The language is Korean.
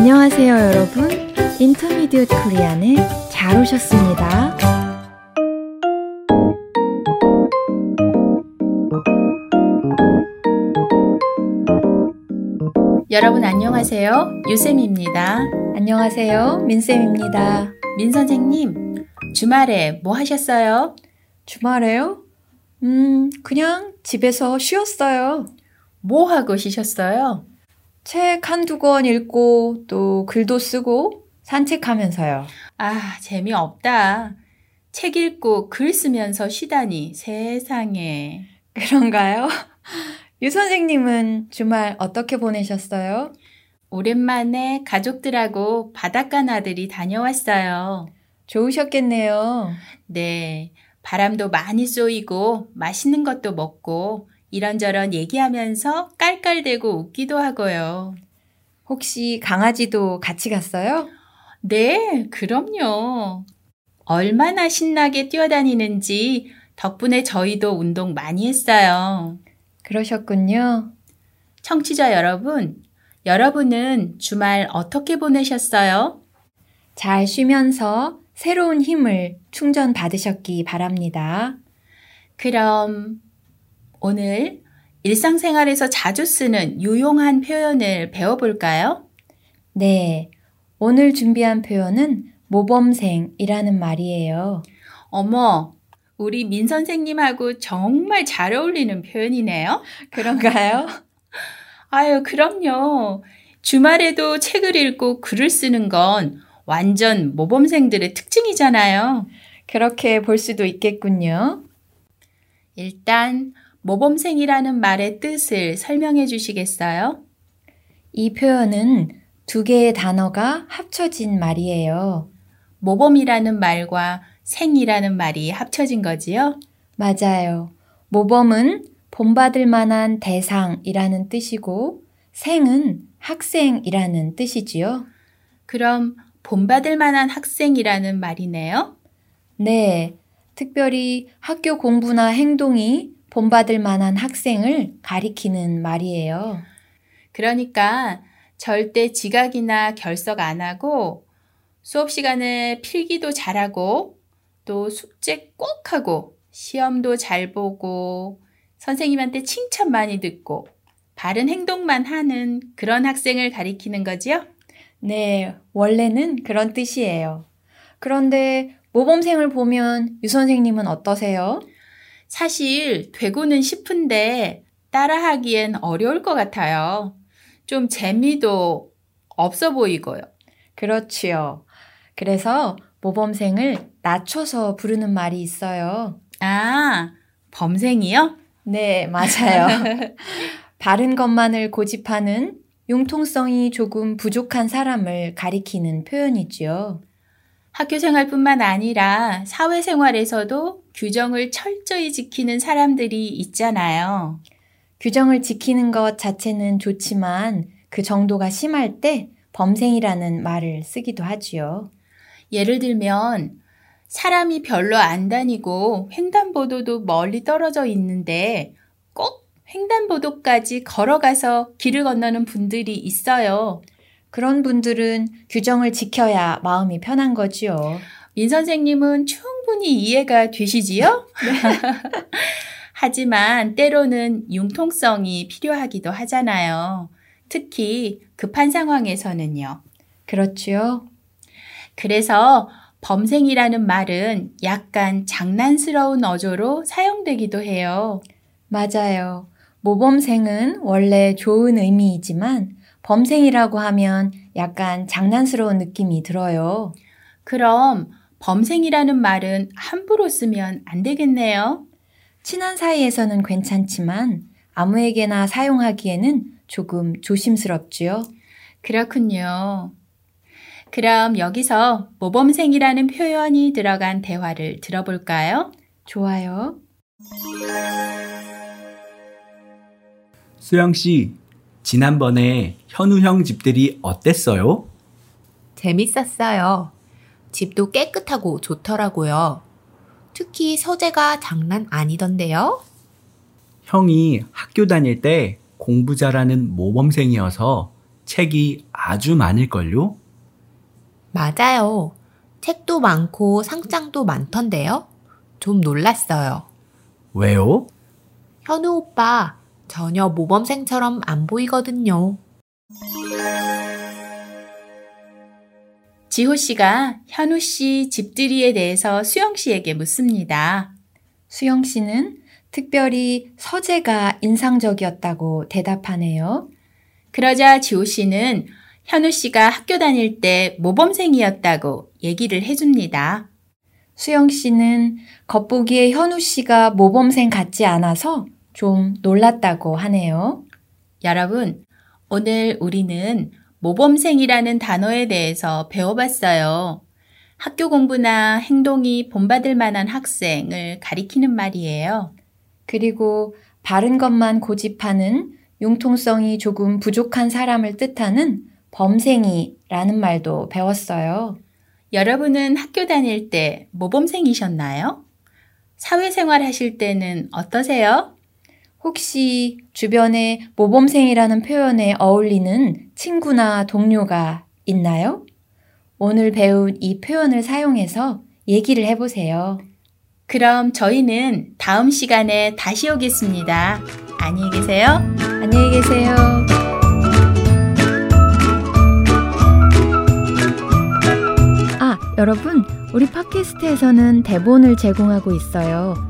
안녕하세요, 여러분. 인터미디엇 코리안에 잘 오셨습니다. 여러분 안녕하세요. 유쌤입니다. 안녕하세요, 민쌤입니다. 민 선생님, 주말에 뭐 하셨어요? 주말에요? 음, 그냥 집에서 쉬었어요. 뭐 하고 쉬셨어요? 책 한두 권 읽고 또 글도 쓰고 산책하면서요. 아, 재미없다. 책 읽고 글 쓰면서 쉬다니 세상에. 그런가요? 유 선생님은 주말 어떻게 보내셨어요? 오랜만에 가족들하고 바닷가 나들이 다녀왔어요. 좋으셨겠네요. 네. 바람도 많이 쏘이고 맛있는 것도 먹고 이런저런 얘기하면서 깔깔대고 웃기도 하고요. 혹시 강아지도 같이 갔어요? 네, 그럼요. 얼마나 신나게 뛰어다니는지 덕분에 저희도 운동 많이 했어요. 그러셨군요. 청취자 여러분, 여러분은 주말 어떻게 보내셨어요? 잘 쉬면서 새로운 힘을 충전 받으셨기 바랍니다. 그럼 오늘 일상생활에서 자주 쓰는 유용한 표현을 배워볼까요? 네. 오늘 준비한 표현은 모범생이라는 말이에요. 어머, 우리 민 선생님하고 정말 잘 어울리는 표현이네요. 그런가요? 아유, 그럼요. 주말에도 책을 읽고 글을 쓰는 건 완전 모범생들의 특징이잖아요. 그렇게 볼 수도 있겠군요. 일단 모범생이라는 말의 뜻을 설명해 주시겠어요? 이 표현은 두 개의 단어가 합쳐진 말이에요. 모범이라는 말과 생이라는 말이 합쳐진 거지요? 맞아요. 모범은 본받을 만한 대상이라는 뜻이고 생은 학생이라는 뜻이지요. 그럼 본받을 만한 학생이라는 말이네요? 네. 특별히 학교 공부나 행동이 본받을 만한 학생을 가리키는 말이에요. 그러니까 절대 지각이나 결석 안 하고 수업 시간에 필기도 잘하고 또 숙제 꼭 하고 시험도 잘 보고 선생님한테 칭찬 많이 듣고 바른 행동만 하는 그런 학생을 가리키는 거지요? 네, 원래는 그런 뜻이에요. 그런데 모범생을 보면 유 선생님은 어떠세요? 사실 되고는 싶은데 따라하기엔 어려울 것 같아요. 좀 재미도 없어 보이고요. 그렇지요. 그래서 모범생을 낮춰서 부르는 말이 있어요. 아, 범생이요? 네, 맞아요. 바른 것만을 고집하는 융통성이 조금 부족한 사람을 가리키는 표현이지요. 학교 생활뿐만 아니라 사회생활에서도 규정을 철저히 지키는 사람들이 있잖아요. 규정을 지키는 것 자체는 좋지만 그 정도가 심할 때 범생이라는 말을 쓰기도 하지요. 예를 들면 사람이 별로 안 다니고 횡단보도도 멀리 떨어져 있는데 꼭 횡단보도까지 걸어가서 길을 건너는 분들이 있어요. 그런 분들은 규정을 지켜야 마음이 편한 거지요. 민 선생님은 충분히 이해가 되시지요? 하지만 때로는 융통성이 필요하기도 하잖아요. 특히 급한 상황에서는요. 그렇지요. 그래서 범생이라는 말은 약간 장난스러운 어조로 사용되기도 해요. 맞아요. 모범생은 원래 좋은 의미이지만 범생이라고 하면 약간 장난스러운 느낌이 들어요. 그럼 범생이라는 말은 함부로 쓰면 안 되겠네요. 친한 사이에서는 괜찮지만 아무에게나 사용하기에는 조금 조심스럽지요. 그렇군요. 그럼 여기서 모범생이라는 표현이 들어간 대화를 들어볼까요? 좋아요. 수영 씨, 지난번에 현우 형 집들이 어땠어요? 재밌었어요. 집도 깨끗하고 좋더라고요. 특히 서재가 장난 아니던데요? 형이 학교 다닐 때 공부 잘하는 모범생이어서 책이 아주 많을걸요? 맞아요. 책도 많고 상장도 많던데요. 좀 놀랐어요. 왜요? 현우 오빠 전혀 모범생처럼 안 보이거든요. 지호 씨가 현우 씨 집들이에 대해서 수영 씨에게 묻습니다. 수영 씨는 특별히 서재가 인상적이었다고 대답하네요. 그러자 지호 씨는 현우 씨가 학교 다닐 때 모범생이었다고 얘기를 해줍니다. 수영 씨는 겉보기에 현우 씨가 모범생 같지 않아서 좀 놀랐다고 하네요. 여러분, 오늘 우리는 모범생이라는 단어에 대해서 배워봤어요. 학교 공부나 행동이 본받을 만한 학생을 가리키는 말이에요. 그리고 바른 것만 고집하는 융통성이 조금 부족한 사람을 뜻하는 범생이라는 말도 배웠어요. 여러분은 학교 다닐 때 모범생이셨나요? 사회생활 하실 때는 어떠세요? 혹시 주변에 모범생이라는 표현에 어울리는 친구나 동료가 있나요? 오늘 배운 이 표현을 사용해서 얘기를 해보세요. 그럼 저희는 다음 시간에 다시 오겠습니다. 안녕히 계세요. 안녕히 계세요. 아, 여러분, 우리 팟캐스트에서는 대본을 제공하고 있어요.